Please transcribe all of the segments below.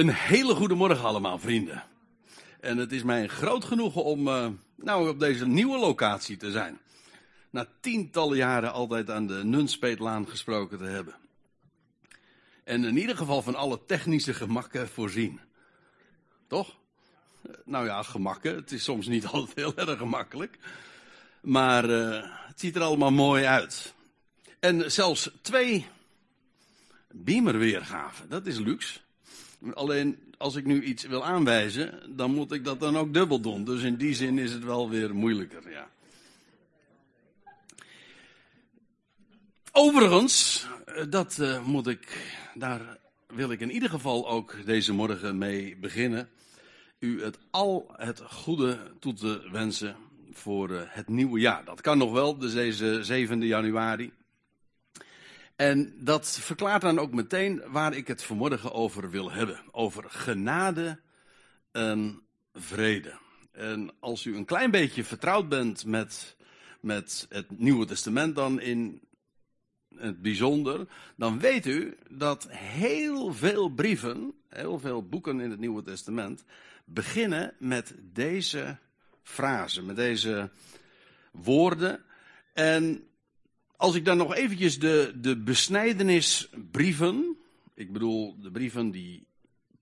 Een hele goede morgen allemaal, vrienden. En het is mij groot genoegen om uh, nou op deze nieuwe locatie te zijn. Na tientallen jaren altijd aan de Nunspeetlaan gesproken te hebben. En in ieder geval van alle technische gemakken voorzien. Toch? Nou ja, gemakken. Het is soms niet altijd heel erg gemakkelijk. Maar uh, het ziet er allemaal mooi uit. En zelfs twee beamerweergaven. Dat is luxe. Alleen als ik nu iets wil aanwijzen, dan moet ik dat dan ook dubbel doen. Dus in die zin is het wel weer moeilijker, ja. Overigens, eh, dat uh, moet ik, daar wil ik in ieder geval ook deze morgen mee beginnen. U het al het goede toe te wensen voor uh, het nieuwe jaar. Dat kan nog wel, dus deze 7e januari. En dat verklaart dan ook meteen waar ik het vanmorgen over wil hebben. Over genade en vrede. En als u een klein beetje vertrouwd bent met, met het Nieuwe Testament dan in het bijzonder, dan weet u dat heel veel brieven, heel veel boeken in het Nieuwe Testament, beginnen met deze frase, met deze woorden. En als ik dan nog eventjes de, de besnijdenisbrieven, ik bedoel de brieven die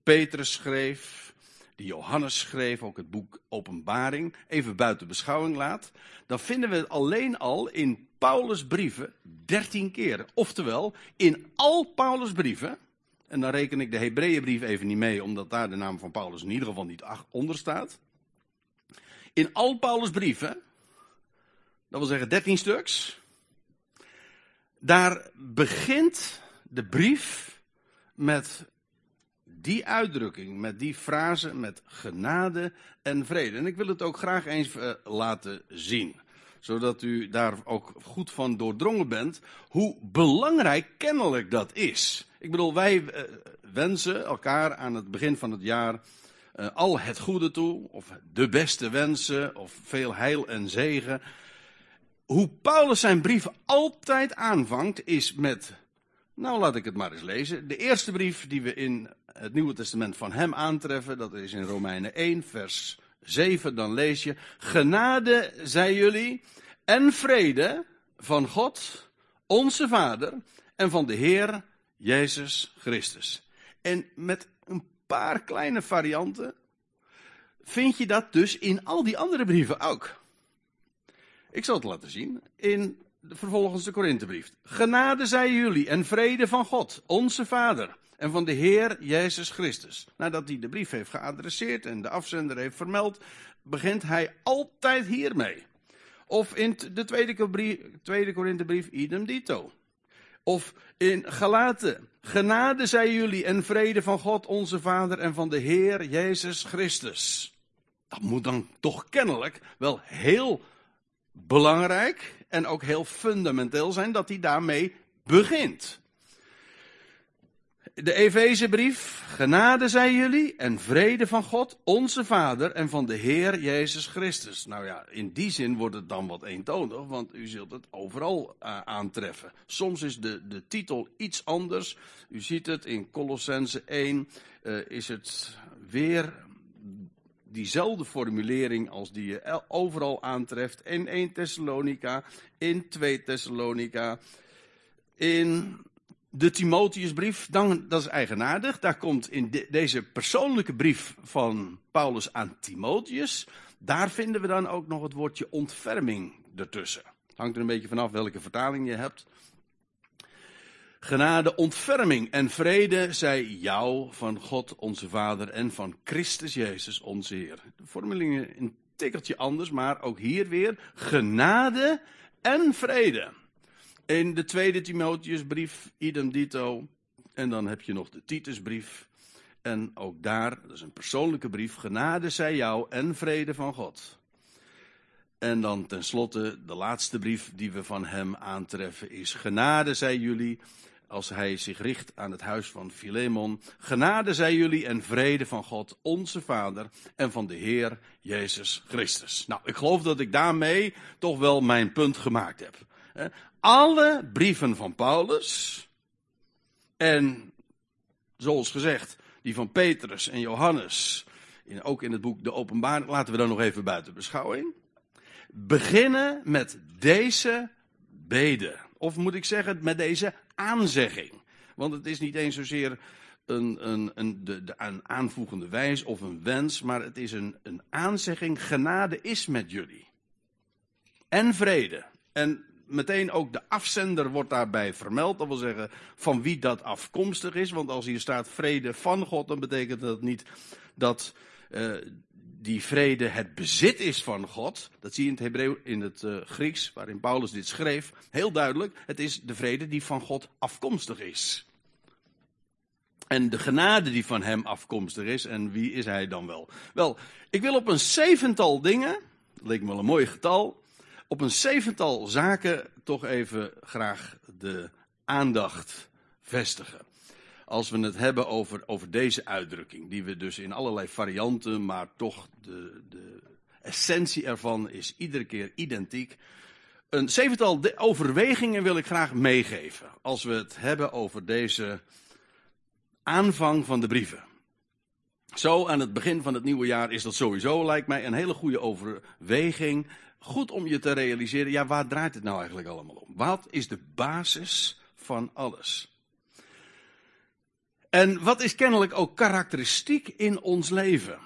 Petrus schreef, die Johannes schreef, ook het boek Openbaring, even buiten beschouwing laat, dan vinden we het alleen al in Paulus' brieven dertien keer. Oftewel, in al Paulus' brieven, en dan reken ik de Hebreeënbrief even niet mee, omdat daar de naam van Paulus in ieder geval niet onder staat. In al Paulus' brieven, dat wil zeggen dertien stuks, daar begint de brief met die uitdrukking, met die frase, met genade en vrede. En ik wil het ook graag eens uh, laten zien, zodat u daar ook goed van doordrongen bent, hoe belangrijk kennelijk dat is. Ik bedoel, wij uh, wensen elkaar aan het begin van het jaar uh, al het goede toe, of de beste wensen, of veel heil en zegen hoe Paulus zijn brief altijd aanvangt, is met. Nou, laat ik het maar eens lezen. De eerste brief die we in het Nieuwe Testament van hem aantreffen, dat is in Romeinen 1, vers 7. Dan lees je: Genade zij jullie en vrede van God, onze Vader, en van de Heer Jezus Christus. En met een paar kleine varianten vind je dat dus in al die andere brieven ook. Ik zal het laten zien in de, vervolgens de Korinthebrief. Genade zij jullie en vrede van God, onze Vader, en van de Heer Jezus Christus. Nadat hij de brief heeft geadresseerd en de afzender heeft vermeld, begint hij altijd hiermee. Of in de tweede, tweede Korinthebrief, idem dito. Of in Galaten, genade zij jullie en vrede van God onze Vader en van de Heer Jezus Christus. Dat moet dan toch kennelijk wel heel belangrijk en ook heel fundamenteel zijn dat hij daarmee begint. De Efezebrief, genade zij jullie en vrede van God, onze Vader en van de Heer Jezus Christus. Nou ja, in die zin wordt het dan wat eentonig, want u zult het overal uh, aantreffen. Soms is de, de titel iets anders. U ziet het in Colossense 1, uh, is het weer diezelfde formulering als die je overal aantreft in 1 Thessalonica, in 2 Thessalonica, in de Timotheusbrief, dan, dat is eigenaardig. Daar komt in de, deze persoonlijke brief van Paulus aan Timotheus, daar vinden we dan ook nog het woordje ontferming ertussen. Het hangt er een beetje vanaf welke vertaling je hebt. Genade, ontferming en vrede zij jou van God onze Vader en van Christus Jezus onze Heer. De formuleringen een tikkeltje anders, maar ook hier weer genade en vrede. In de tweede Timotheusbrief, idem dito. En dan heb je nog de Titusbrief. En ook daar, dat is een persoonlijke brief, genade zij jou en vrede van God. En dan tenslotte de laatste brief die we van hem aantreffen is genade zij jullie als hij zich richt aan het huis van Filemon. Genade zij jullie en vrede van God, onze Vader, en van de Heer Jezus Christus. Nou, ik geloof dat ik daarmee toch wel mijn punt gemaakt heb. Alle brieven van Paulus, en zoals gezegd, die van Petrus en Johannes, ook in het boek De Openbaring, laten we dan nog even buiten beschouwing, beginnen met deze bede. Of moet ik zeggen, met deze aanzegging. Want het is niet eens zozeer een, een, een, de, de, een aanvoegende wijs of een wens, maar het is een, een aanzegging. Genade is met jullie. En vrede. En meteen ook de afzender wordt daarbij vermeld. Dat wil zeggen van wie dat afkomstig is. Want als hier staat vrede van God, dan betekent dat niet dat uh, die vrede het bezit is van God. Dat zie je in het Hebreeuw, in het uh, Grieks, waarin Paulus dit schreef. Heel duidelijk, het is de vrede die van God afkomstig is. En de genade die van hem afkomstig is. En wie is hij dan wel? Wel, ik wil op een zevental dingen, dat leek me wel een mooi getal, op een zevental zaken toch even graag de aandacht vestigen. Als we het hebben over, over deze uitdrukking, die we dus in allerlei varianten, maar toch de, de essentie ervan is iedere keer identiek. Een zevental overwegingen wil ik graag meegeven als we het hebben over deze aanvang van de brieven. Zo aan het begin van het nieuwe jaar is dat sowieso, lijkt mij, een hele goede overweging. Goed om je te realiseren, ja, waar draait het nou eigenlijk allemaal om? Wat is de basis van alles? En wat is kennelijk ook karakteristiek in ons leven?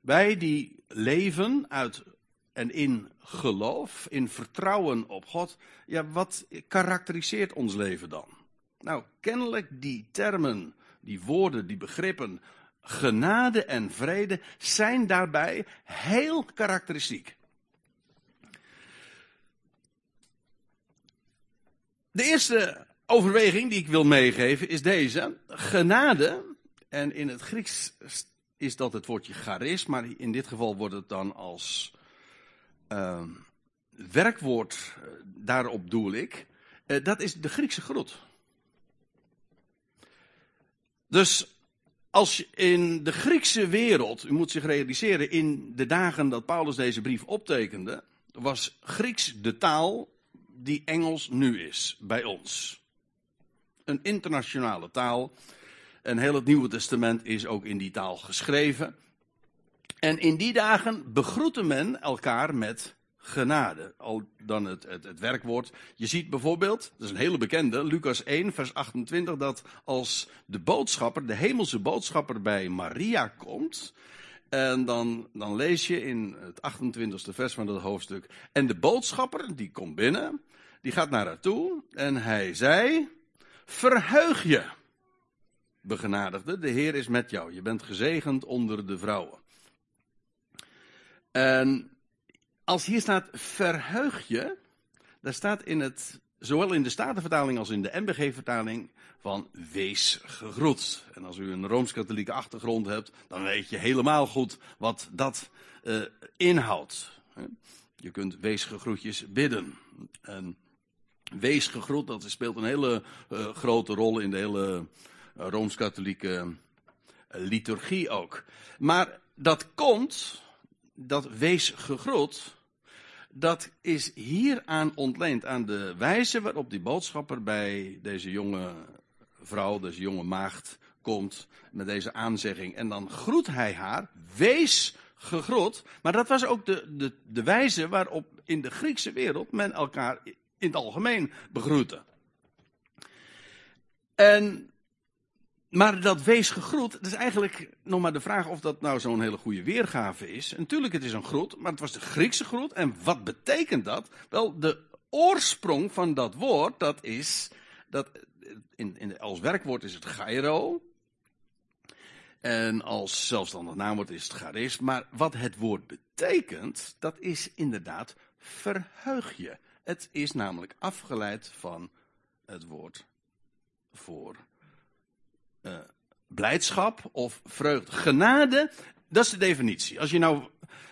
Wij die leven uit en in geloof, in vertrouwen op God, ja, wat karakteriseert ons leven dan? Nou, kennelijk die termen die woorden, die begrippen, genade en vrede, zijn daarbij heel karakteristiek. De eerste overweging die ik wil meegeven is deze. Genade, en in het Grieks is dat het woordje charis, maar in dit geval wordt het dan als uh, werkwoord, eh, daarop doel ik. Uh, dat is de Griekse groet. Dus als in de Griekse wereld, u moet zich realiseren, in de dagen dat Paulus deze brief optekende, was Grieks de taal die Engels nu is bij ons. Een internationale taal. En heel het Nieuwe Testament is ook in die taal geschreven. En in die dagen begroette men elkaar met genade. Al dan het, het, het, werkwoord. Je ziet bijvoorbeeld, dat is een hele bekende, Lucas 1, vers 28, dat als de boodschapper, de hemelse boodschapper bij Maria komt. En dan, dan lees je in het 28e vers van dat hoofdstuk. En de boodschapper, die komt binnen, die gaat naar haar toe. En hij zei: Verheug je, begenadigde, de Heer is met jou. Je bent gezegend onder de vrouwen. En als hier staat verheug je, daar staat in het, zowel in de Statenvertaling als in de MBG-vertaling van wees gegroet. En als u een Rooms-Katholieke achtergrond hebt, dan weet je helemaal goed wat dat uh, inhoudt. Je kunt wees gegroetjes bidden. En wees gegroet, dat speelt een hele uh, grote rol in de hele uh, Rooms-Katholieke liturgie ook. Maar dat komt dat wees gegroet, dat is hieraan ontleend, aan de wijze waarop die boodschapper bij deze jonge vrouw, deze jonge maagd, komt met deze aanzegging. En dan groet hij haar, wees gegroet. Maar dat was ook de, de, de wijze waarop in de Griekse wereld men elkaar in het algemeen begroette. En maar dat wees gegroet, dat is eigenlijk nog maar de vraag of dat nou zo'n hele goede weergave is. Natuurlijk, het is een groet, maar het was de Griekse groet. En wat betekent dat? Wel, de oorsprong van dat woord, dat is, dat, in, in, als werkwoord is het gairo. En als zelfstandig naamwoord is het charis. Maar wat het woord betekent, dat is inderdaad verheug je. Het is namelijk afgeleid van het woord voor uh, blijdschap of vreugde. Genade, dat is de definitie. Als je nou,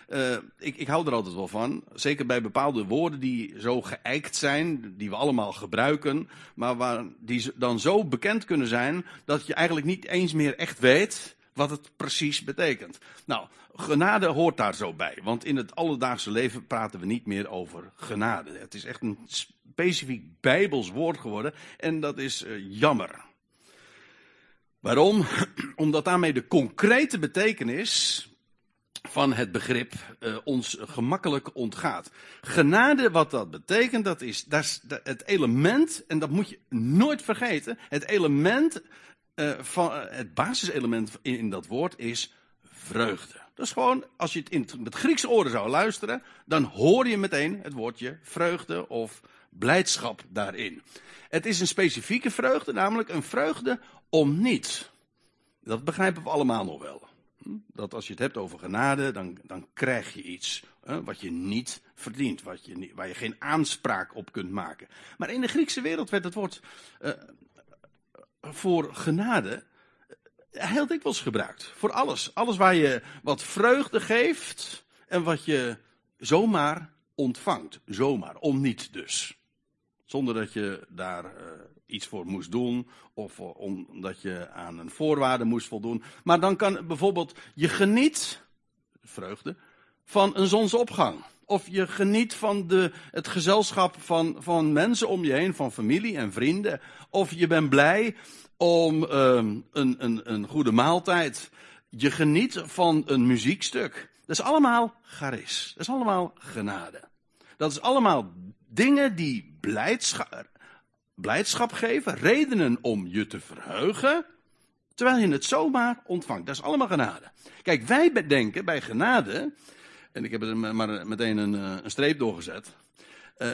uh, ik, ik hou er altijd wel van, zeker bij bepaalde woorden die zo geëikt zijn, die we allemaal gebruiken, maar waar, die dan zo bekend kunnen zijn dat je eigenlijk niet eens meer echt weet wat het precies betekent. Nou, genade hoort daar zo bij, want in het alledaagse leven praten we niet meer over genade. Het is echt een specifiek bijbels woord geworden en dat is uh, jammer. Waarom? Omdat daarmee de concrete betekenis van het begrip uh, ons gemakkelijk ontgaat. Genade, wat dat betekent, dat is, dat is het element, en dat moet je nooit vergeten, het element, uh, van, uh, het basiselement in, dat woord is vreugde. Dat is gewoon, als je het in het Griekse oren zou luisteren, dan hoor je meteen het woordje vreugde of blijdschap daarin. Het is een specifieke vreugde, namelijk een vreugde om niets. Dat begrijpen we allemaal nog wel. Dat als je het hebt over genade, dan, dan krijg je iets hè, wat je niet verdient, wat je, waar je geen aanspraak op kunt maken. Maar in de Griekse wereld werd het woord uh, voor genade heel dikwijls gebruikt. Voor alles. Alles waar je wat vreugde geeft en wat je zomaar ontvangt. Zomaar, om niet dus. Zonder dat je daar uh, iets voor moest doen of omdat je aan een voorwaarde moest voldoen. Maar dan kan bijvoorbeeld je geniet, vreugde, van een zonsopgang. Of je geniet van de, het gezelschap van, van mensen om je heen, van familie en vrienden. Of je bent blij om um, een, een, een goede maaltijd. Je geniet van een muziekstuk. Dat is allemaal charis. Dat is allemaal genade. Dat is allemaal dingen die blijdschap, blijdschap geven, redenen om je te verheugen, terwijl je het zomaar ontvangt. Dat is allemaal genade. Kijk, wij bedenken bij genade, en ik heb er maar meteen een, eh, een streep doorgezet, uh,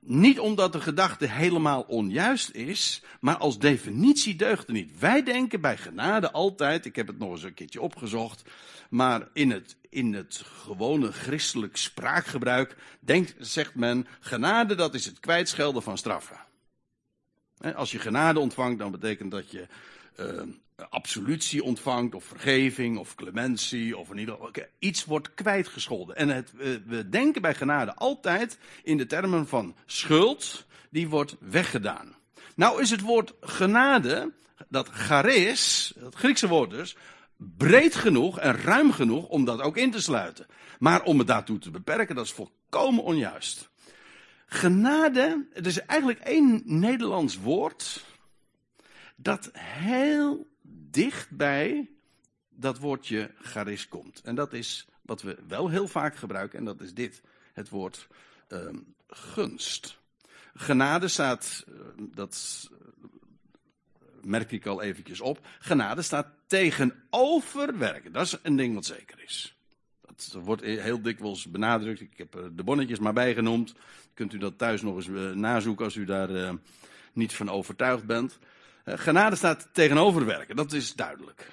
niet omdat de gedachte helemaal onjuist is, maar als definitie deugt het niet. Wij denken bij genade altijd, ik heb het nog eens een keertje opgezocht, maar in het, in het gewone christelijk spraakgebruik denkt, zegt men, genade dat is het kwijtschelden van straffen. Als je genade ontvangt, dan betekent dat je uh, absolutie ontvangt, of vergeving, of clementie, of in ieder geval iets wordt kwijtgescholden. En het, we denken bij genade altijd in de termen van schuld, die wordt weggedaan. Nou is het woord genade, dat charis, het Griekse woord dus, breed genoeg en ruim genoeg om dat ook in te sluiten. Maar om het daartoe te beperken, dat is volkomen onjuist. Genade, het is eigenlijk één Nederlands woord dat heel dicht bij dat woordje charis komt. En dat is wat we wel heel vaak gebruiken, en dat is dit, het woord uh, gunst. Genade staat, uh, dat merk ik al eventjes op, genade staat tegenover werken. Dat is een ding wat zeker is. Dat wordt heel dikwijls benadrukt. Ik heb de bonnetjes maar bijgenoemd. Kunt u dat thuis nog eens uh, nazoeken als u daar uh, niet van overtuigd bent. Uh, genade staat tegenover werken, dat is duidelijk.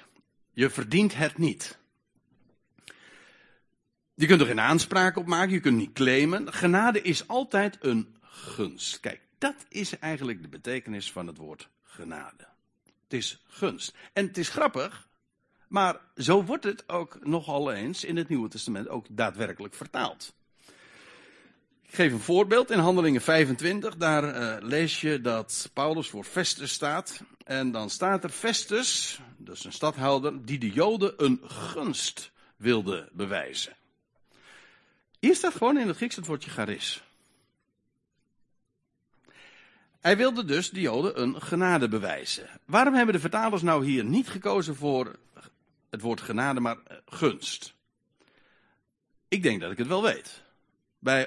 Je verdient het niet. Je kunt er geen aanspraak op maken, je kunt niet claimen. Genade is altijd een gunst. Kijk, dat is eigenlijk de betekenis van het woord genade. Het is gunst. En het is grappig, maar zo wordt het ook nogal eens in het Nieuwe Testament ook daadwerkelijk vertaald. Ik geef een voorbeeld in Handelingen 25. Daar uh, lees je dat Paulus voor Festus staat. En dan staat er Festus, dus een stadhouder, die de Joden een gunst wilde bewijzen. Hier staat gewoon in het Grieks het woordje charis. Hij wilde dus de Joden een genade bewijzen. Waarom hebben de vertalers nou hier niet gekozen voor het woord genade, maar eh, gunst? Ik denk dat ik het wel weet.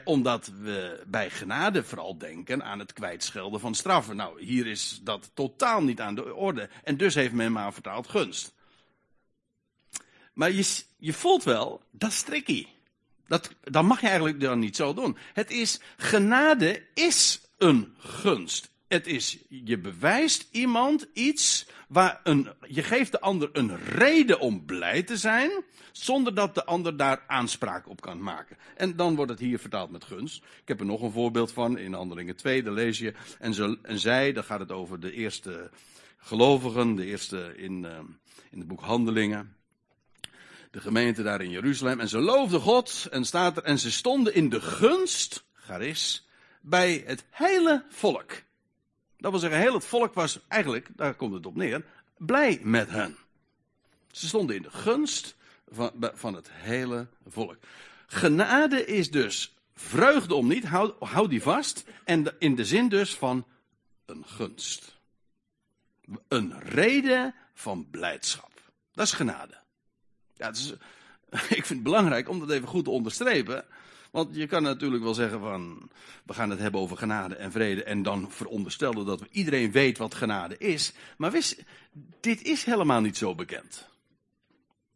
Omdat we bij genade vooral denken aan het kwijtschelden van straffen. Nou, hier is dat totaal niet aan de orde. En dus heeft men maar vertaald gunst. Maar je, je voelt wel, dat is tricky. Dat, dat mag je eigenlijk dan niet zo doen. Het is, genade is een gunst. Het is, je bewijst iemand iets waar een, je geeft de ander een reden om blij te zijn, zonder dat de ander daar aanspraak op kan maken. En dan wordt het hier vertaald met gunst. Ik heb er nog een voorbeeld van, in Handelingen 2, daar lees je, en, ze, en zij, daar gaat het over de eerste gelovigen, de eerste in, uh, in het boek Handelingen. De gemeente daar in Jeruzalem. En ze loofden God, en staat er, en ze stonden in de gunst, charis, bij het hele volk. Dat wil zeggen, heel het volk was eigenlijk, daar komt het op neer, blij met hen. Ze stonden in de gunst van, van het hele volk. Genade is dus vreugde om niet, hou, die vast. En in de zin dus van een gunst. Een reden van blijdschap. Dat is genade. Ja, is, ik vind het belangrijk om dat even goed te onderstrepen. Want je kan natuurlijk wel zeggen van, we gaan het hebben over genade en vrede en dan veronderstellen dat iedereen weet wat genade is. Maar wist, dit is helemaal niet zo bekend.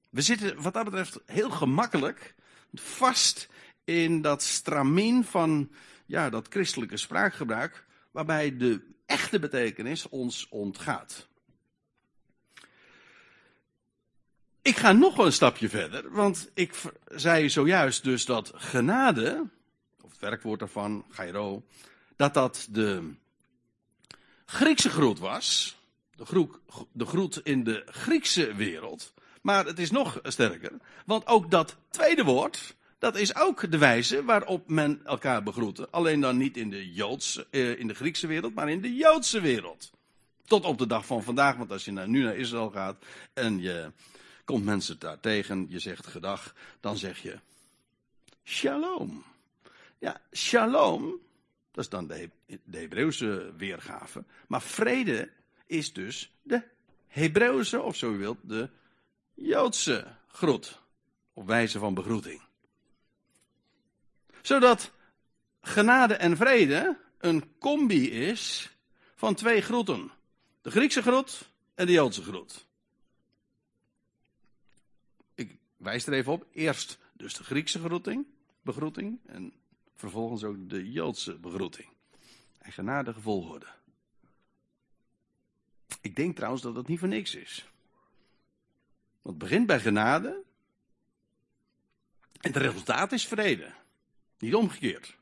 We zitten wat dat betreft heel gemakkelijk vast in dat stramien van ja, dat christelijke spraakgebruik, waarbij de echte betekenis ons ontgaat. Ik ga nog een stapje verder, want ik zei zojuist dus dat genade, of het werkwoord daarvan, gairo, dat dat de Griekse groet was. De, groet, de groet in de Griekse wereld. Maar het is nog sterker, want ook dat tweede woord, dat is ook de wijze waarop men elkaar begroette. Alleen dan niet in de, Joodse, eh, in de Griekse wereld, maar in de Joodse wereld. Tot op de dag van vandaag, want als je nu naar Israël gaat en je komt mensen daar tegen, je zegt gedag, dan zeg je shalom. Ja, shalom, dat is dan de, de Hebreeuwse weergave. Maar vrede is dus de Hebreeuwse, of zo u wilt, de Joodse groet. Of wijze van begroeting. Zodat genade en vrede een combi is van twee groeten. De Griekse groet en de Joodse groet. Ik wijs er even op. Eerst dus de Griekse groeting, begroeting en vervolgens ook de Joodse begroeting. En genadige volgorde. Ik denk trouwens dat dat niet voor niks is. Want het begint bij genade. En het resultaat is vrede. Niet omgekeerd.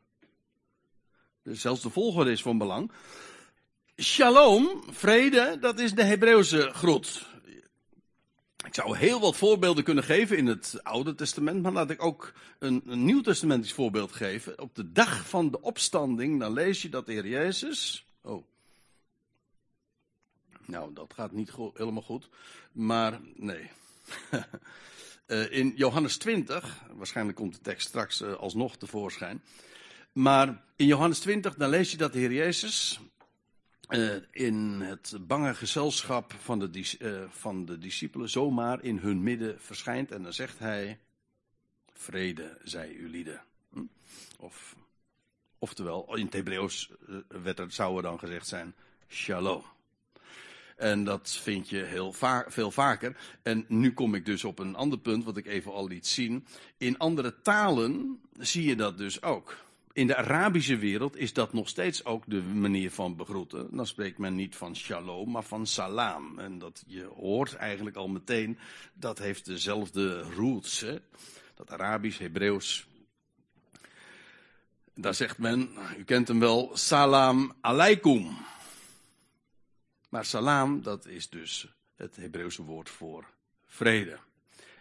Dus zelfs de volgorde is van belang. Shalom, vrede, dat is de Hebreeuwse groet. Ik zou heel wat voorbeelden kunnen geven in het Oude Testament, maar laat ik ook een, een Nieuw Testamentisch voorbeeld geven. Op de dag van de opstanding, dan lees je dat de Heer Jezus. Oh. Nou, dat gaat niet helemaal goed. Maar nee. Eh, in Johannes 20, waarschijnlijk komt de tekst straks uh, alsnog tevoorschijn. Maar in Johannes 20, dan lees je dat de Heer Jezus uh, in het bange gezelschap van de, van de discipelen zomaar in hun midden verschijnt. En dan zegt hij, vrede zij u lieden. Hm? Of, oftewel, in het Hebreeuws zou er dan gezegd zijn, shalom. En dat vind je heel veel vaker. En nu kom ik dus op een ander punt, wat ik even al liet zien. In andere talen zie je dat dus ook. In de Arabische wereld is dat nog steeds ook de manier van begroeten. Dan spreekt men niet van shalom, maar van salam. En dat je hoort eigenlijk al meteen, dat heeft dezelfde roots. Hè? Dat Arabisch, Hebreeuws. Daar zegt men, u kent hem wel, salam alaikum. Maar salam, dat is dus het Hebreeuwse woord voor vrede.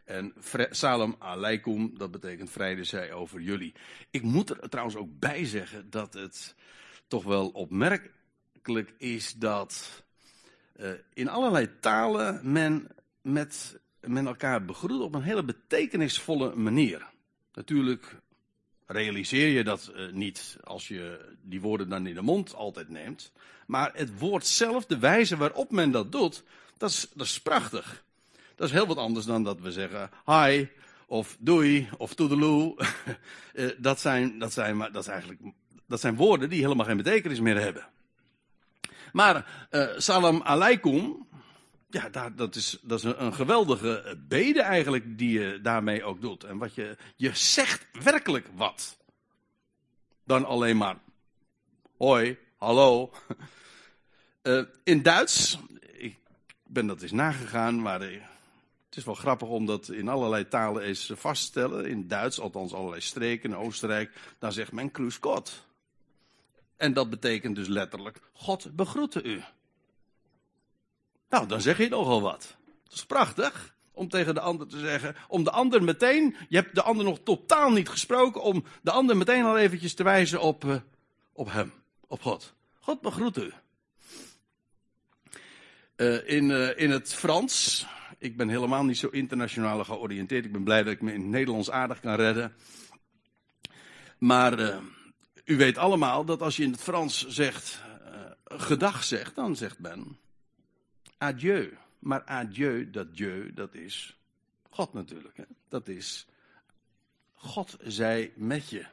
En salam aleikum, dat betekent vrede zij over jullie. Ik moet er trouwens ook bij zeggen dat het toch wel opmerkelijk is dat uh, in allerlei talen men met men elkaar begroet op een hele betekenisvolle manier. Natuurlijk realiseer je dat uh, niet als je die woorden dan in de mond altijd neemt. Maar het woord zelf, de wijze waarop men dat doet, dat is, dat is prachtig. Dat is heel wat anders dan dat we zeggen hi of doei of toedeloe. uh, dat, zijn, dat, zijn, dat, is eigenlijk, dat zijn woorden die helemaal geen betekenis meer hebben. Maar uh, salam aleikum, ja, daar, dat is, dat is een, geweldige bede eigenlijk die je daarmee ook doet. En wat je, je zegt werkelijk wat. Dan alleen maar hoi, hallo. Uh, in Duits, ik ben dat eens nagegaan, maar het is wel grappig om dat in allerlei talen eens vast te stellen. In Duits, althans allerlei streken, in Oostenrijk, dan zegt men Kruis God. En dat betekent dus letterlijk, God begroette u. Nou, dan zeg je nogal wat. Dat is prachtig om tegen de ander te zeggen, om de ander meteen, je hebt de ander nog totaal niet gesproken, om de ander meteen al eventjes te wijzen op, uh, op hem, op God. God begroet u. Uh, in, uh, in het Frans, ik ben helemaal niet zo internationaal georiënteerd, ik ben blij dat ik me in het Nederlands aardig kan redden. Maar u weet allemaal dat als je in het Frans zegt, gedag zegt, dan zegt men adieu. Maar adieu, dat dieu, dat is God natuurlijk. Hè? Dat is God zij met je.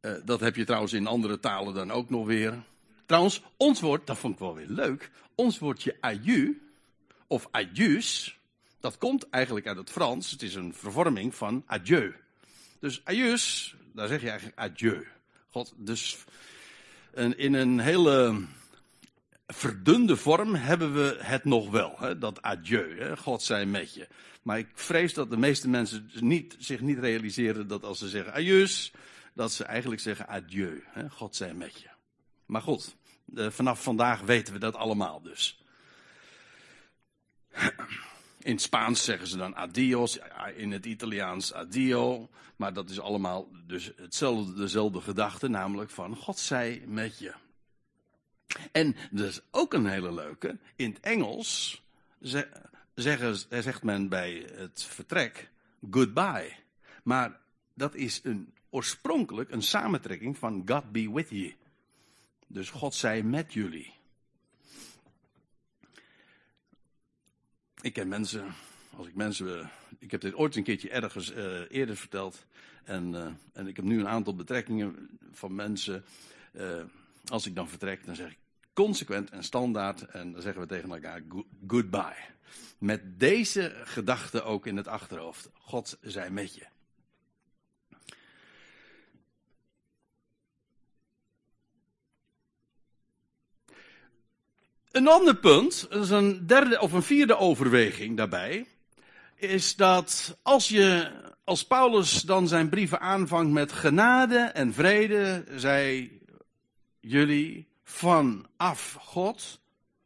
Uh, dat heb je trouwens in andere talen dan ook nog weer. Trouwens, ons woord, dat vond ik wel weer leuk. Ons woordje aju, of adieux, dat komt eigenlijk uit het Frans. Het is een vervorming van adieu. Dus adieux, daar zeg je eigenlijk adieu. God, dus in een hele verdunde vorm hebben we het nog wel. Hè? Dat adieu, hè? God zij met je. Maar ik vrees dat de meeste mensen niet, zich niet realiseren dat als ze zeggen adieux, dat ze eigenlijk zeggen adieu. Hè? God zij met je. Maar goed, vanaf vandaag weten we dat allemaal dus. In het Spaans zeggen ze dan adios, in het Italiaans adio. Maar dat is allemaal dus hetzelfde, dezelfde gedachte, namelijk van God zij met je. En dat is ook een hele leuke. In het Engels zeggen, zegt men bij het vertrek goodbye. Maar dat is een, oorspronkelijk een samentrekking van God be with you. Dus God zij met jullie. Ik ken mensen, als ik mensen, ik heb dit ooit een keertje ergens uh, eerder verteld. En, uh, en ik heb nu een aantal betrekkingen van mensen. Uh, als ik dan vertrek, dan zeg ik consequent en standaard. En dan zeggen we tegen elkaar goodbye. Met deze gedachte ook in het achterhoofd. God zij met je. Een ander punt, dat is een derde of een vierde overweging daarbij, is dat als je, als Paulus dan zijn brieven aanvangt met genade en vrede, zij jullie vanaf God,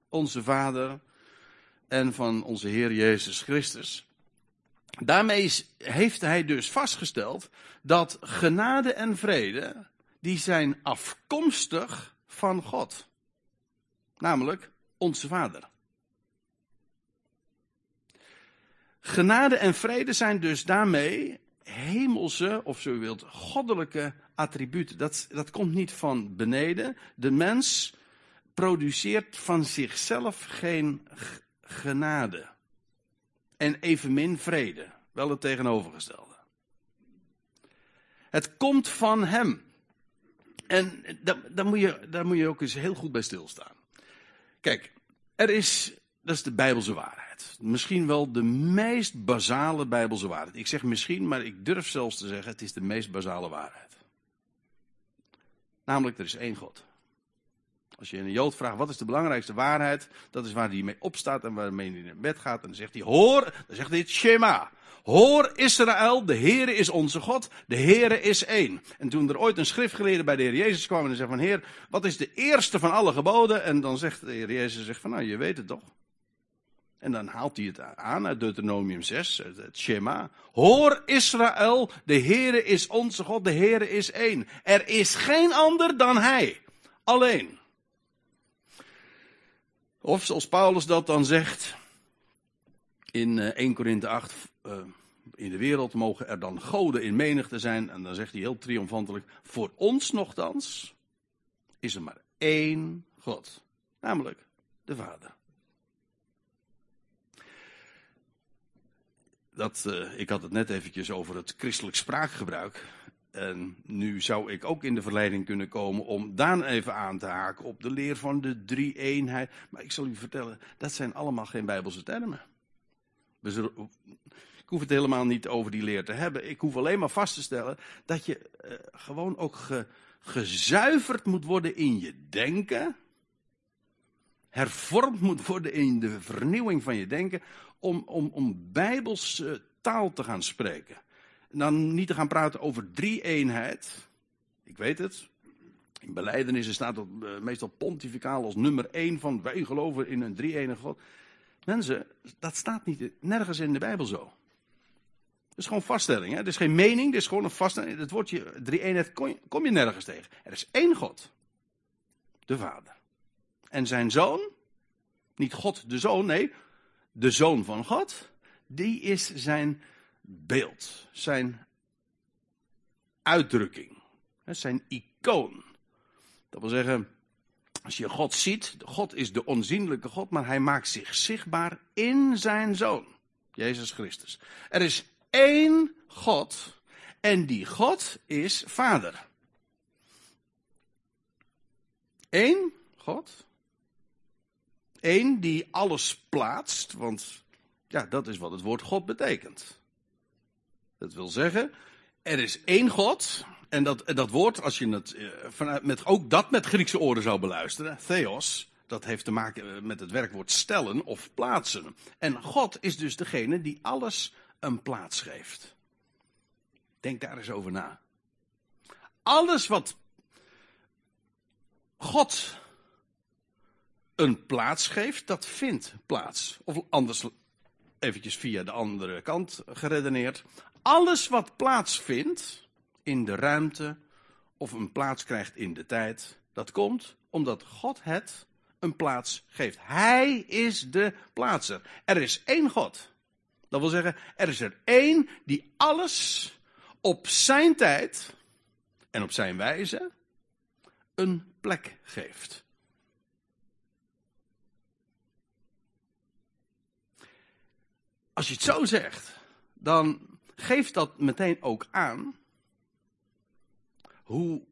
onze Vader, en van onze Heer Jezus Christus. Daarmee heeft hij dus vastgesteld dat genade en vrede, die zijn afkomstig van God. Namelijk onze Vader. Genade en vrede zijn dus daarmee hemelse, of zo u wilt, goddelijke attributen. Dat, dat komt niet van beneden. De mens produceert van zichzelf geen genade. En evenmin vrede. Wel het tegenovergestelde. Het komt van hem. En daar, moet je, daar moet je ook eens heel goed bij stilstaan. Kijk, er is, dat is de Bijbelse waarheid. Misschien wel de meest basale Bijbelse waarheid. Ik zeg misschien, maar ik durf zelfs te zeggen, het is de meest basale waarheid. Namelijk, er is één God. Als je een Jood vraagt, wat is de belangrijkste waarheid? Dat is waar hij mee opstaat en waarmee hij naar bed gaat. En dan zegt hij, hoor, dan zegt hij het Shema. Hoor Israël, de Heere is onze God, de Heere is één. En toen er ooit een schriftgeleerde bij de Heer Jezus kwam en zei van Heer, wat is de eerste van alle geboden? En dan zegt de Heer Jezus zegt van nou, je weet het toch. En dan haalt hij het aan uit Deuteronomium 6, het Shema. Hoor Israël, de Heere is onze God, de Heere is één. Er is geen ander dan Hij. Alleen. Of zoals Paulus dat dan zegt in 1 eh, Korinthe 8, eh, in de wereld mogen er dan goden in menigte zijn. En dan zegt hij heel triomfantelijk, voor ons nogthans is er maar één God. Namelijk de Vader. Dat, uh, ik had het net eventjes over het christelijk spraakgebruik. En nu zou ik ook in de verleiding kunnen komen om Daan even aan te haken op de leer van de drie-eenheid. Maar ik zal u vertellen, dat zijn allemaal geen Bijbelse termen. Ik hoef het helemaal niet over die leer te hebben. Ik hoef alleen maar vast te stellen dat je uh, gewoon ook ge, gezuiverd moet worden in je denken. Hervormd moet worden in de vernieuwing van je denken. Om, om, om bijbels taal te gaan spreken. En dan niet te gaan praten over drie-eenheid. Ik weet het. In beleidenissen staat dat uh, meestal pontificaal als nummer één van wij geloven in een drie-enige God. Mensen, dat staat niet nergens in de Bijbel zo. Het is gewoon vaststelling. Het is geen mening, het is gewoon een vaststelling. Het woordje drie-eenheid kom je nergens tegen. Er is één God. De Vader. En zijn zoon, niet God de zoon, nee, de zoon van God, die is zijn beeld, zijn uitdrukking, zijn icoon. Dat wil zeggen, als je God ziet, God is de onzienlijke God, maar hij maakt zich zichtbaar in zijn zoon, Jezus Christus. Er is één God en die God is Vader. Eén God. Eén die alles plaatst, want ja, dat is wat het woord God betekent. Dat wil zeggen, er is één God. En dat, dat woord, als je het eh, vanuit, met, ook dat met Griekse oren zou beluisteren, theos, dat heeft te maken eh, met het werkwoord stellen of plaatsen. En God is dus degene die alles een plaats geeft. Denk daar eens over na. Alles wat God een plaats geeft, dat vindt plaats. Of anders eventjes via de andere kant geredeneerd. Alles wat plaatsvindt in de ruimte of een plaats krijgt in de tijd, dat komt omdat God het een plaats geeft. Hij is de plaatser. Er is één God. Dat wil zeggen, er is er één die alles op zijn tijd en op zijn wijze een plek geeft. Als je het zo zegt, dan geeft dat meteen ook aan hoe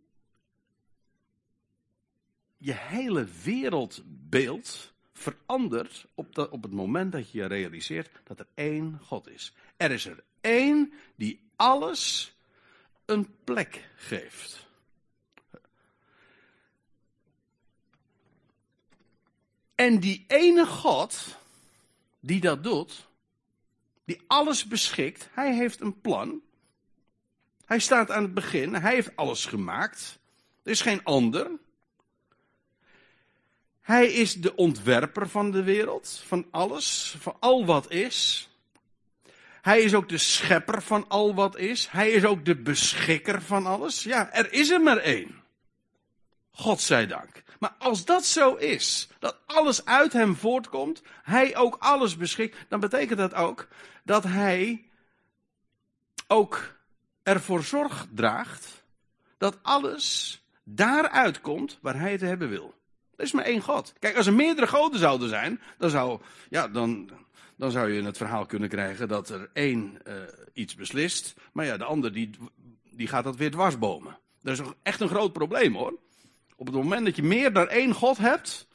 je hele wereldbeeld verandert op, op het moment dat je realiseert dat er één God is. Er is er één die alles een plek geeft. En die ene God die dat doet, die alles beschikt, hij heeft een plan. Hij staat aan het begin, hij heeft alles gemaakt. Er is geen ander. Hij is de ontwerper van de wereld, van alles, van al wat is. Hij is ook de schepper van al wat is. Hij is ook de beschikker van alles. Ja, er is er maar één. God zij dank. Maar als dat zo is, dat alles uit hem voortkomt, hij ook alles beschikt, dan betekent dat ook dat hij ook ervoor zorg draagt dat alles daaruit komt waar hij het hebben wil. Er is maar één God. Kijk, als er meerdere goden zouden zijn, dan zou, ja, dan, dan zou je het verhaal kunnen krijgen dat er één uh, iets beslist, maar ja, de ander die, die gaat dat weer dwarsbomen. Dat is echt een groot probleem hoor. Op het moment dat je meer dan één God hebt,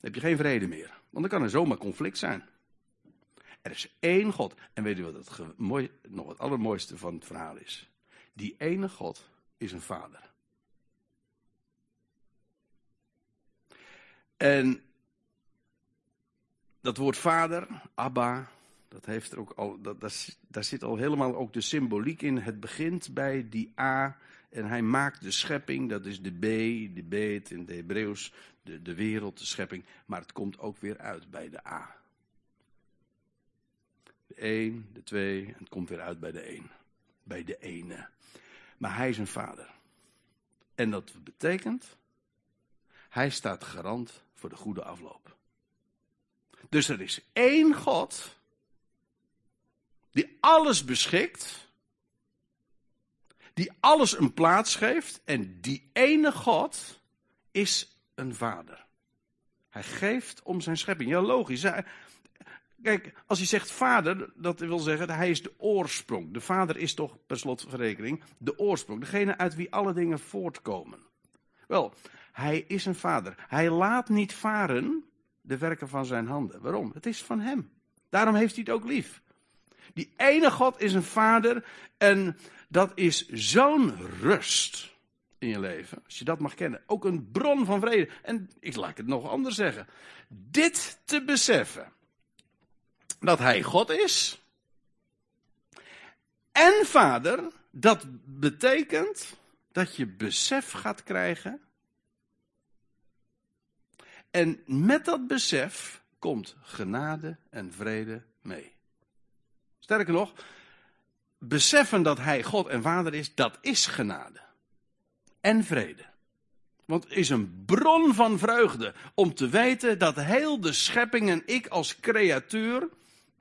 heb je geen vrede meer. Want dan kan er zomaar conflict zijn. Er is één God. En weet u wat het, mooi, nog het allermooiste van het verhaal is? Die ene God is een vader. En dat woord vader, Abba, dat heeft er ook al, dat, daar, zit al helemaal ook de symboliek in. Het begint bij die A en hij maakt de schepping, dat is de B, de beet in het Hebreeuws, de, de wereld, de schepping. Maar het komt ook weer uit bij de A. De 1, de 2, en het komt weer uit bij de 1. Bij de ene. Maar hij is een vader. En dat betekent, hij staat garant voor de goede afloop. Dus er is één God die alles beschikt, die alles een plaats geeft en die ene God is een vader. Hij geeft om zijn schepping. Ja, logisch. Kijk, als hij zegt vader, dat wil zeggen, hij is de oorsprong. De vader is toch, per slotverrekening, de oorsprong. Degene uit wie alle dingen voortkomen. Wel, hij is een vader. Hij laat niet varen de werken van zijn handen. Waarom? Het is van hem. Daarom heeft hij het ook lief. Die ene God is een vader en dat is zo'n rust in je leven. Als je dat mag kennen. Ook een bron van vrede. En ik laat het nog anders zeggen. Dit te beseffen. Dat hij God is. En vader. Dat betekent dat je besef gaat krijgen. En met dat besef komt genade en vrede mee. Sterker nog, beseffen dat hij God en Vader is, dat is genade. En vrede. Want het is een bron van vreugde om te weten dat heel de schepping en ik als creatuur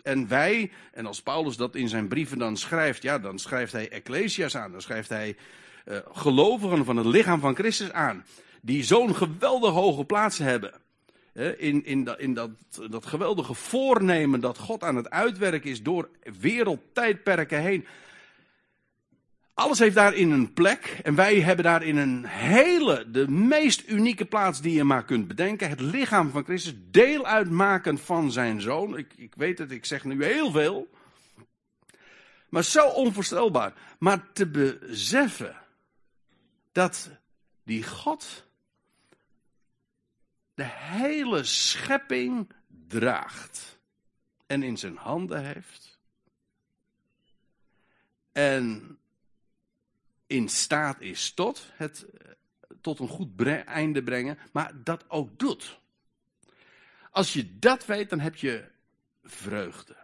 en wij, en als Paulus dat in zijn brieven dan schrijft, ja, dan schrijft hij Ecclesia's aan, dan schrijft hij uh, gelovigen van het lichaam van Christus aan. die zo'n geweldig hoge plaats hebben. In, in, in dat, dat geweldige voornemen dat God aan het uitwerken is door wereldtijdperken heen. Alles heeft daarin een plek en wij hebben daarin een hele, de meest unieke plaats die je maar kunt bedenken. Het lichaam van Christus, deel uitmaken van zijn zoon. Ik, ik weet het, ik zeg nu heel veel. Maar zo onvoorstelbaar. Maar te beseffen dat die God de hele schepping draagt en in zijn handen heeft. En in staat is tot het tot een goed einde brengen, maar dat ook doet. Als je dat weet, dan heb je vreugde.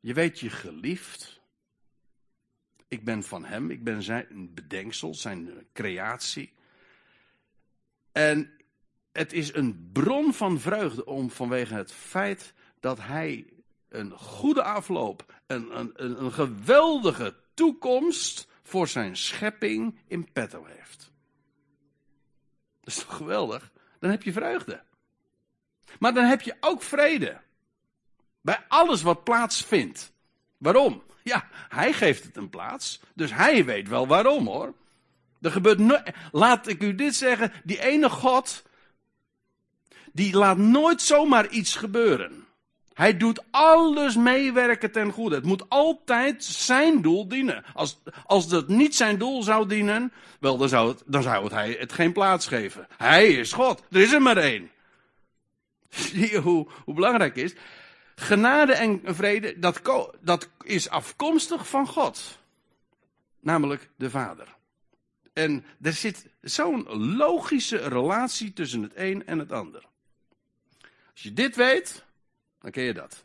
Je weet je geliefd. Ik ben van hem, ik ben zijn bedenksel, zijn creatie. En het is een bron van vreugde om vanwege het feit dat hij een goede afloop, een, een, een geweldige toekomst voor zijn schepping in petto heeft. Dat is toch geweldig? Dan heb je vreugde. Maar dan heb je ook vrede. Bij alles wat plaatsvindt. Waarom? Ja, hij geeft het een plaats. Dus hij weet wel waarom hoor. Er gebeurt nooit. Laat ik u dit zeggen: die ene God. Die laat nooit zomaar iets gebeuren. Hij doet alles meewerken ten goede. Het moet altijd zijn doel dienen. Als, als dat niet zijn doel zou dienen, wel, dan zou, het, dan zou het hij het geen plaats geven. Hij is God. Er is er maar één. Zie je hoe, hoe belangrijk is? Genade en vrede, dat, dat is afkomstig van God. Namelijk de Vader. En er zit zo'n logische relatie tussen het een en het ander. Als je dit weet, dan ken je dat.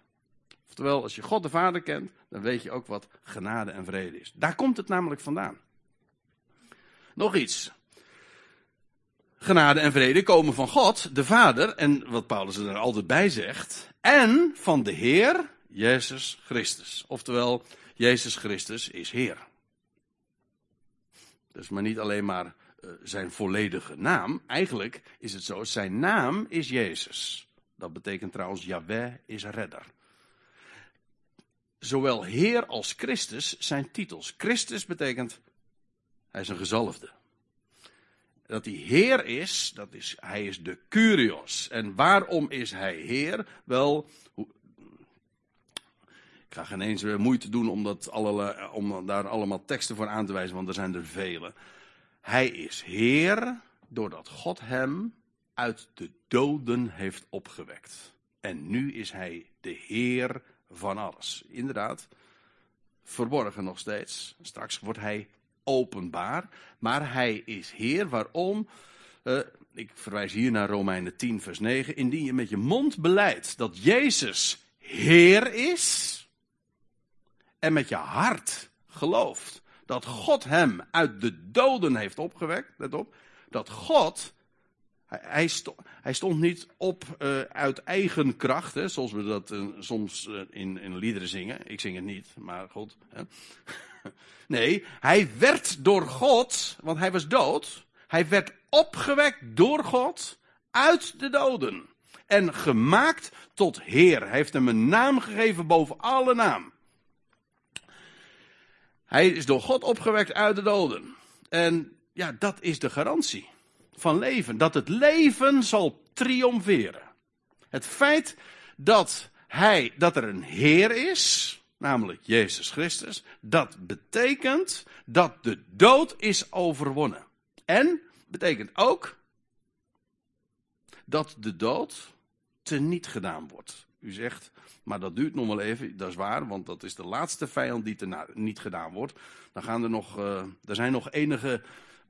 Oftewel, als je God de Vader kent, dan weet je ook wat genade en vrede is. Daar komt het namelijk vandaan. Nog iets. Genade en vrede komen van God, de Vader, en wat Paulus er altijd bij zegt, en van de Heer, Jezus Christus. Oftewel, Jezus Christus is Heer. Dus maar niet alleen maar uh, zijn volledige naam. Eigenlijk is het zo, zijn naam is Jezus. Dat betekent trouwens, Yahweh is redder. Zowel Heer als Christus zijn titels. Christus betekent, hij is een gezalfde. Dat hij Heer is, dat is, hij is de Curios. En waarom is hij Heer? Wel, ik ga geen eens moeite doen om, dat om daar allemaal teksten voor aan te wijzen, want er zijn er vele. Hij is Heer doordat God hem uit de doden heeft opgewekt. En nu is hij de Heer van alles. Inderdaad, verborgen nog steeds. Straks wordt hij openbaar. Maar hij is Heer. Waarom? Uh, ik verwijs hier naar Romeinen 10, vers 9. Indien je met je mond beleidt dat Jezus Heer is. En met je hart gelooft dat God hem uit de doden heeft opgewekt. Let op. Dat God hij, stond, hij stond niet op uh, uit eigen kracht, hè, zoals we dat uh, soms uh, in, in liederen zingen. Ik zing het niet, maar goed. Hè. nee, hij werd door God, want hij was dood. Hij werd opgewekt door God uit de doden. En gemaakt tot Heer. Hij heeft hem een naam gegeven boven alle naam. Hij is door God opgewekt uit de doden. En ja, dat is de garantie van leven. Dat het leven zal triomferen. Het feit dat hij, dat er een Heer is, namelijk Jezus Christus, dat betekent dat de dood is overwonnen. En betekent ook dat de dood teniet gedaan wordt. U zegt, maar dat duurt nog wel even, dat is waar, want dat is de laatste vijand die niet gedaan wordt. Dan gaan er nog, uh, er zijn nog enige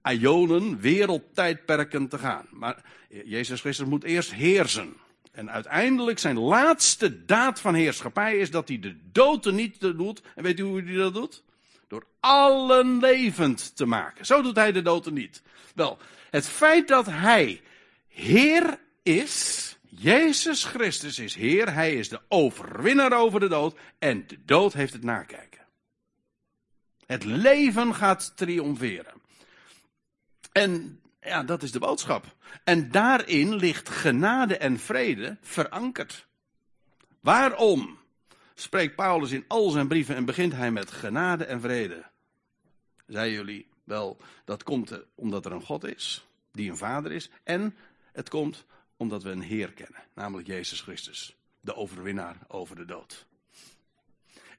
Ionen, wereldtijdperken te gaan. Maar Jezus Christus moet eerst heersen. En uiteindelijk zijn laatste daad van heerschappij is dat hij de dood niet doet. En weet u hoe hij dat doet? Door allen levend te maken. Zo doet hij de dood niet. Wel, het feit dat hij Heer is, Jezus Christus is Heer, hij is de overwinnaar over de dood en de dood heeft het nakijken. Het leven gaat triomferen. En Ja, dat is de boodschap. En daarin ligt genade en vrede verankerd. Waarom spreekt Paulus in al zijn brieven en begint hij met genade en vrede? Zeiden jullie wel, dat komt omdat er een God is, die een vader is. En het komt omdat we een Heer kennen, namelijk Jezus Christus, de overwinnaar over de dood.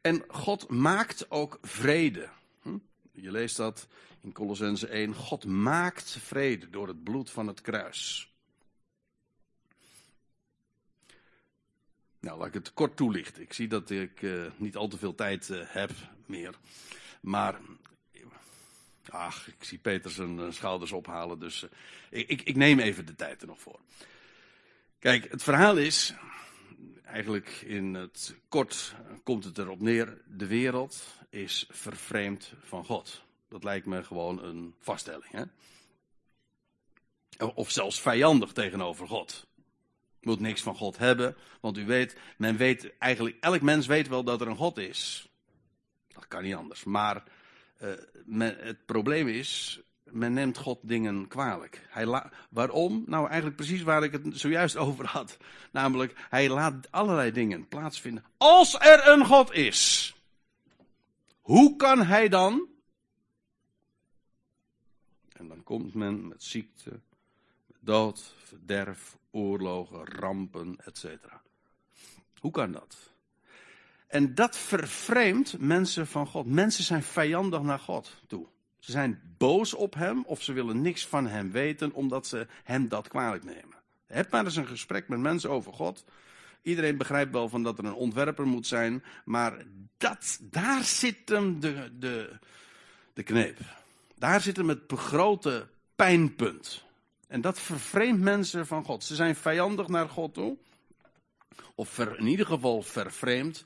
En God maakt ook vrede. Hm? Je leest dat in Colossense 1. God maakt vrede door het bloed van het kruis. Nou, laat ik het kort toelichten. Ik zie dat ik uh, niet al te veel tijd uh, heb meer. Maar, ach, ik zie Peter zijn uh, schouders ophalen, dus ik, ik, neem even de tijd er nog voor. Kijk, het verhaal is, eigenlijk in het kort komt het erop neer, de wereld is vervreemd van God. Dat lijkt me gewoon een vaststelling. Hè? Of zelfs vijandig tegenover God. Moet niks van God hebben, want u weet, men weet eigenlijk, elk mens weet wel dat er een God is. Dat kan niet anders. Maar men, het probleem is, men neemt God dingen kwalijk. Hij waarom? Nou, eigenlijk precies waar ik het zojuist over had. Namelijk, hij laat allerlei dingen plaatsvinden. Als er een God is, hoe kan hij dan? En dan komt men met ziekte, dood, verderf, oorlogen, rampen, etc. Hoe kan dat? En dat vervreemdt mensen van God. Mensen zijn vijandig naar God toe. Ze zijn boos op hem of ze willen niks van hem weten omdat ze hem dat kwalijk nemen. Heb maar eens een gesprek met mensen over God. Iedereen begrijpt wel van dat er een ontwerper moet zijn, maar dat, daar zit hem de, de, de kneep. Daar zit hem het grote pijnpunt. En dat vervreemdt mensen van God. Ze zijn vijandig naar God toe. Of in ieder geval vervreemd.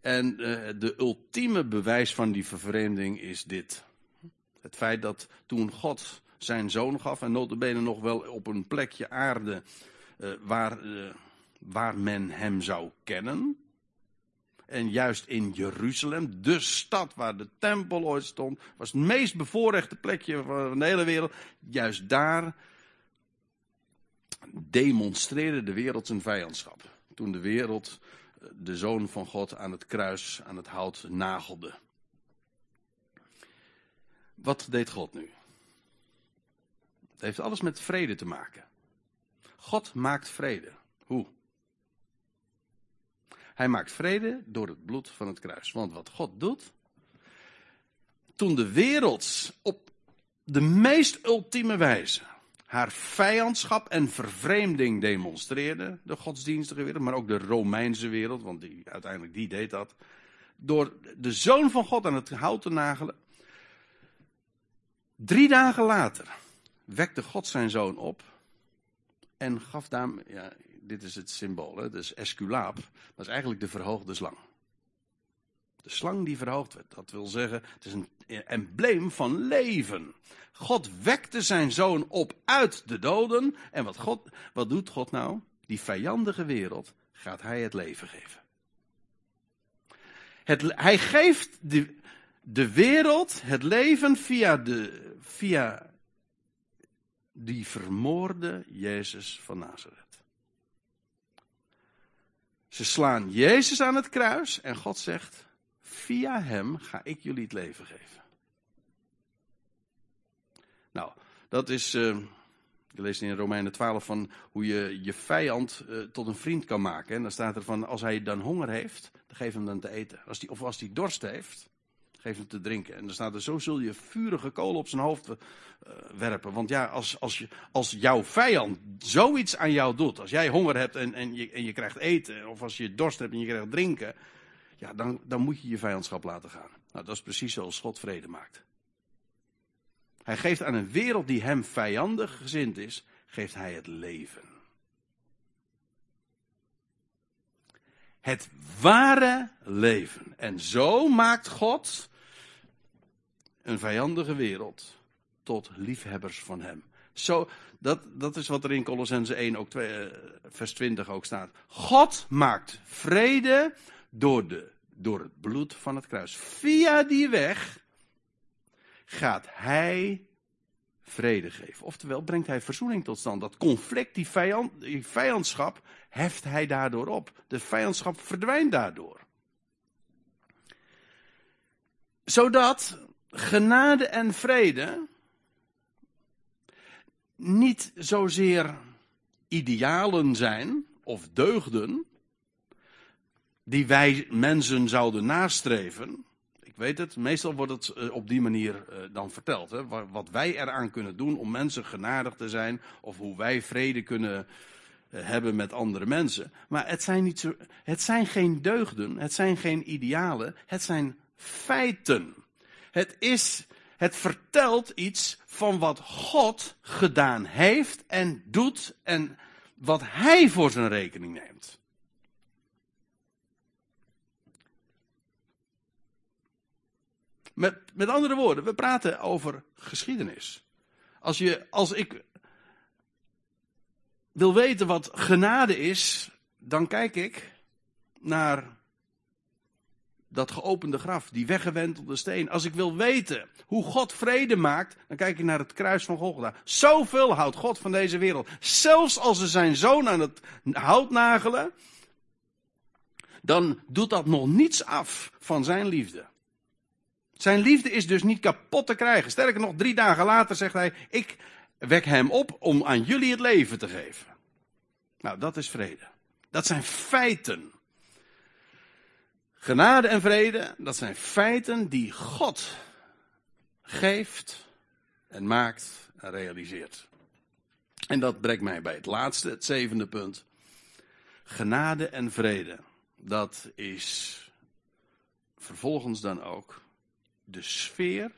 En uh, de ultieme bewijs van die vervreemding is dit. Het feit dat toen God zijn zoon gaf, en notabene nog wel op een plekje aarde uh, waar, uh, waar men hem zou kennen. En juist in Jeruzalem, de stad waar de tempel ooit stond, was het meest bevoorrechte plekje van de hele wereld. Juist daar demonstreerde de wereld zijn vijandschap. Toen de wereld eh, de zoon van God aan het kruis, aan het hout nagelde. Wat deed God nu? Het heeft alles met vrede te maken. God maakt vrede. Hoe? Hij maakt vrede door het bloed van het kruis. Want wat God doet. Toen de wereld op de meest ultieme wijze haar vijandschap en vervreemding demonstreerde, de godsdienstige wereld, maar ook de Romeinse wereld, want die, uiteindelijk die deed dat, door de zoon van God aan het hout te nagelen. Drie dagen later wekte God zijn zoon op en gaf daar, ja, dit is het symbool, hè, dus Esculaap, dat is eigenlijk de verhoogde slang. De slang die verhoogd werd, dat wil zeggen, het is een embleem van leven. God wekte zijn zoon op uit de doden. En wat, God, wat doet God nou? Die vijandige wereld gaat hij het leven geven. Het, hij geeft de, de wereld het leven via, de, via die vermoorde Jezus van Nazareth. Ze slaan Jezus aan het kruis en God zegt: Via hem ga ik jullie het leven geven. Nou, dat is. Je leest in Romeinen 12 van hoe je je vijand uh, tot een vriend kan maken. En dan staat er van: als hij dan honger heeft, dan geef hem dan te eten. Als die, of als hij dorst heeft, geef hem te drinken. En dan staat er: zo zul je vurige kolen op zijn hoofd uh, werpen. Want ja, als, als, je, als jouw vijand zoiets aan jou doet, als jij honger hebt en, en, je, en je krijgt eten, of als je dorst hebt en je krijgt drinken, ja, dan, dan moet je je vijandschap laten gaan. Nou, dat is precies zoals God vrede maakt. Hij geeft aan een wereld die hem vijandig gezind is, geeft hij het leven. Het ware leven. En zo maakt God een vijandige wereld tot liefhebbers van hem. Zo, dat, dat is wat er in Colossense 1, ook 2, eh, vers 20 ook staat. God maakt vrede door, de, door het bloed van het kruis. Via die weg gaat hij vrede geven. Oftewel brengt hij verzoening tot stand. Dat conflict, die, vijand, die vijandschap, heft hij daardoor op. De vijandschap verdwijnt daardoor. Zodat genade en vrede niet zozeer idealen zijn of deugden die wij mensen zouden nastreven. Ik weet het, meestal wordt het eh, op die manier eh, dan verteld. Hè? Wat wij eraan kunnen doen om mensen genadig te zijn, of hoe wij vrede kunnen hebben met andere mensen. Maar het zijn, niet zo, het zijn geen deugden, het zijn geen idealen, het zijn feiten. Het is, het vertelt iets van wat God gedaan heeft en doet en wat Hij voor zijn rekening neemt. Met, met andere woorden, we praten over geschiedenis. Als, je, als ik wil weten wat genade is, dan kijk ik naar dat geopende graf, die weggewentelde steen. Als ik wil weten hoe God vrede maakt, dan kijk ik naar het kruis van Golgotha. Zoveel houdt God van deze wereld. Zelfs als ze zijn zoon aan het hout nagelen, dan doet dat nog niets af van zijn liefde. Zijn liefde is dus niet kapot te krijgen. Sterker nog, drie dagen later zegt hij: Ik wek hem op om aan jullie het leven te geven. Nou, dat is vrede. Dat zijn feiten. Genade en vrede, dat zijn feiten die God geeft en maakt en realiseert. En dat brengt mij bij het laatste, het zevende punt. Genade en vrede, dat is vervolgens dan ook de sfeer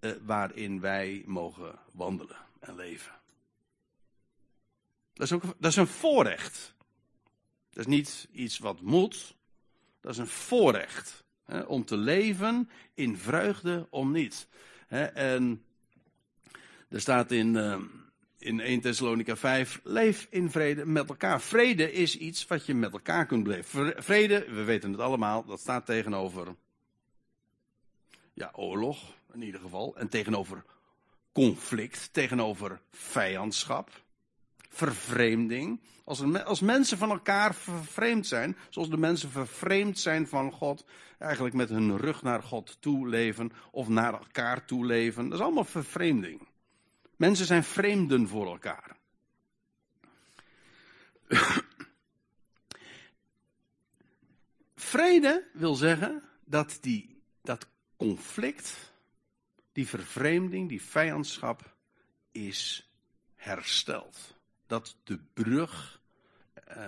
eh, waarin wij mogen wandelen en leven. Dat is, ook, dat is een voorrecht. Dat is niet iets wat moet, dat is een voorrecht. Hè, om te leven in vreugde om niet. Hè, en er staat in, uh, in 1 Thessalonica 5, leef in vrede met elkaar. Vrede is iets wat je met elkaar kunt beleven. Vrede, we weten het allemaal, dat staat tegenover ja, oorlog in ieder geval. En tegenover conflict, tegenover vijandschap, vervreemding. Als, als mensen van elkaar vervreemd zijn, zoals de mensen vervreemd zijn van God, eigenlijk met hun rug naar God toe leven of naar elkaar toe leven, dat is allemaal vervreemding. Mensen zijn vreemden voor elkaar. Vrede wil zeggen dat die, dat conflict, die vervreemding, die vijandschap is hersteld. Dat de brug, uh,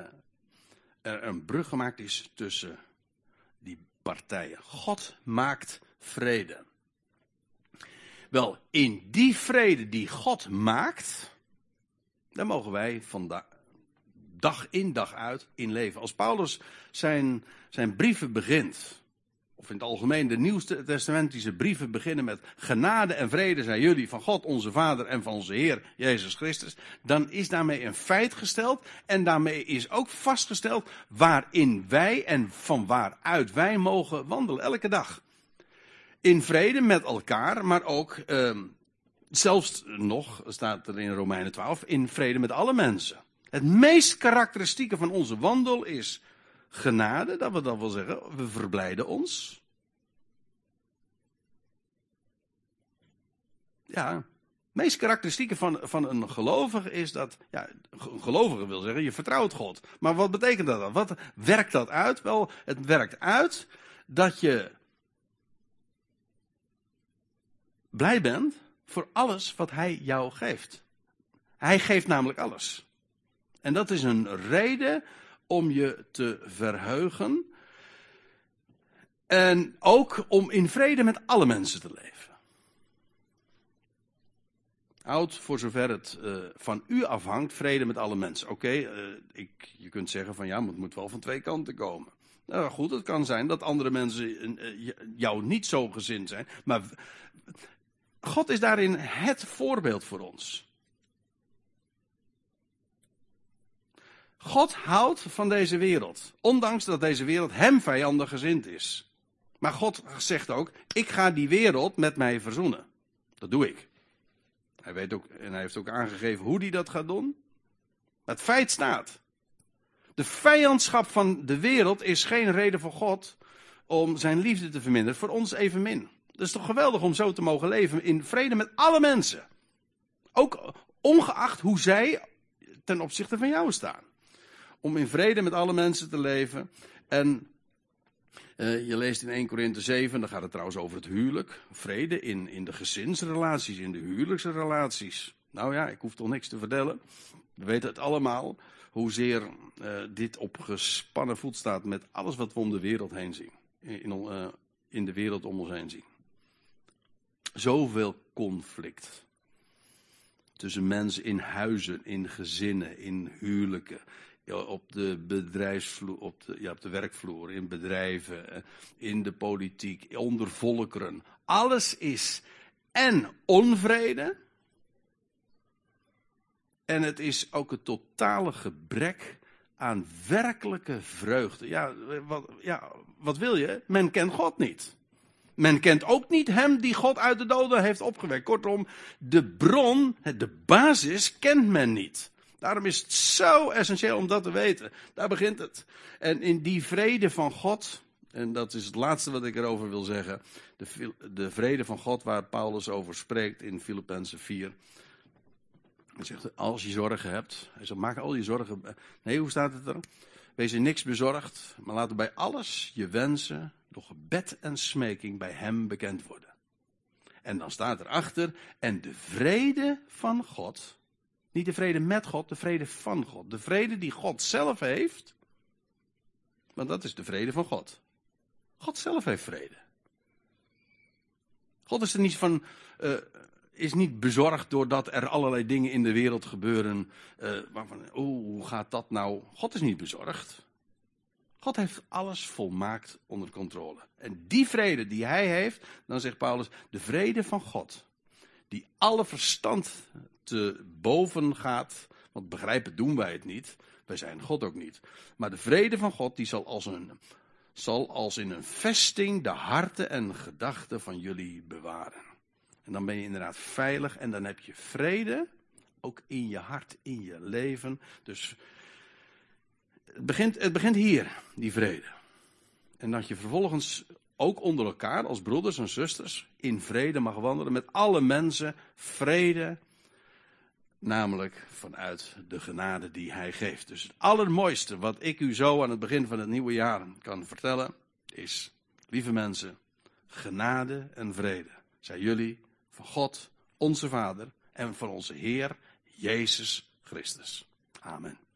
er een brug gemaakt is tussen die partijen. God maakt vrede. Wel, in die vrede die God maakt, daar mogen wij vandaag, dag in dag uit in leven. Als Paulus zijn, zijn brieven begint, of in het algemeen de Nieuwste Testamentische brieven beginnen met genade en vrede zijn jullie van God onze Vader en van onze Heer Jezus Christus, dan is daarmee een feit gesteld en daarmee is ook vastgesteld waarin wij en van waaruit wij mogen wandelen elke dag. In vrede met elkaar, maar ook eh, zelfs nog, staat er in Romeinen 12, in vrede met alle mensen. Het meest karakteristieke van onze wandel is genade, dat we dan wel zeggen, we verblijden ons. Ja, het meest karakteristieke van, van een gelovige is dat, ja, een gelovige wil zeggen, je vertrouwt God. Maar wat betekent dat dan? Wat werkt dat uit? Wel, het werkt uit dat je blij bent voor alles wat Hij jou geeft. Hij geeft namelijk alles. En dat is een reden om je te verheugen. En ook om in vrede met alle mensen te leven. Houd voor zover het uh, van u afhangt, vrede met alle mensen. Oké, uh, je kunt zeggen van ja, maar het moet wel van twee kanten komen. Nou goed, het kan zijn dat andere mensen uh, jou niet zo gezind zijn. Maar God is daarin het voorbeeld voor ons. God houdt van deze wereld, ondanks dat deze wereld hem vijandig gezind is. Maar God zegt ook: Ik ga die wereld met mij verzoenen. Dat doe ik. Hij weet ook, en hij heeft ook aangegeven hoe hij dat gaat doen. Het feit staat. De vijandschap van de wereld is geen reden voor God om zijn liefde te verminderen. Voor ons evenmin. Het is toch geweldig om zo te mogen leven in vrede met alle mensen. Ook ongeacht hoe zij ten opzichte van jou staan. Om in vrede met alle mensen te leven. En uh, je leest in 1 Korinthe 7, dan gaat het trouwens over het huwelijk. Vrede in, in de gezinsrelaties, in de huwelijksrelaties. Nou ja, ik hoef toch niks te vertellen. We weten het allemaal, hoezeer uh, dit op gespannen voet staat met alles wat we om de wereld heen zien. In, uh, in de wereld om ons heen zien. Zoveel conflict. Tussen mensen in huizen, in gezinnen, in huwelijken, op de bedrijfsvloer, op de, ja, op de werkvloer, in bedrijven, eh, in de politiek, onder volkeren. Alles is en onvrede. En het is ook het totale gebrek aan werkelijke vreugde. Ja wat, ja, wat wil je? Men kent God niet. Men kent ook niet hem die God uit de doden heeft opgewekt. Kortom, de bron, de basis kent men niet. Daarom is het zo essentieel om dat te weten. Daar begint het. En in die vrede van God, en dat is het laatste wat ik erover wil zeggen, de, de vrede van God waar Paulus over spreekt in Filippenzen 4. Hij zegt, als je zorgen hebt, hij zegt, maak al je zorgen. Nee, hoe staat het er? Wees in niks bezorgd, maar laat bij alles je wensen door gebed en smeking bij hem bekend worden. En dan staat erachter, en de vrede van God, niet de vrede met God, de vrede van God. De vrede die God zelf heeft. Want dat is de vrede van God. God zelf heeft vrede. God is er niet van. Uh, is niet bezorgd doordat er allerlei dingen in de wereld gebeuren. Uh, waarvan, oh, hoe gaat dat nou? God is niet bezorgd. God heeft alles volmaakt onder controle. En die vrede die hij heeft, dan zegt Paulus, de vrede van God, die alle verstand te boven gaat. Want begrijpen doen wij het niet. Wij zijn God ook niet. Maar de vrede van God die zal als, een, zal als in een vesting de harten en gedachten van jullie bewaren. En dan ben je inderdaad veilig en dan heb je vrede. Ook in je hart, in je leven. Dus het begint, het begint hier, die vrede. En dat je vervolgens ook onder elkaar als broeders en zusters in vrede mag wandelen met alle mensen. Vrede Namelijk vanuit de genade die hij geeft. Dus het allermooiste wat ik u zo aan het begin van het nieuwe jaar kan vertellen is, lieve mensen, genade en vrede zijn jullie van God, onze Vader en van onze Heer Jezus Christus. Amen.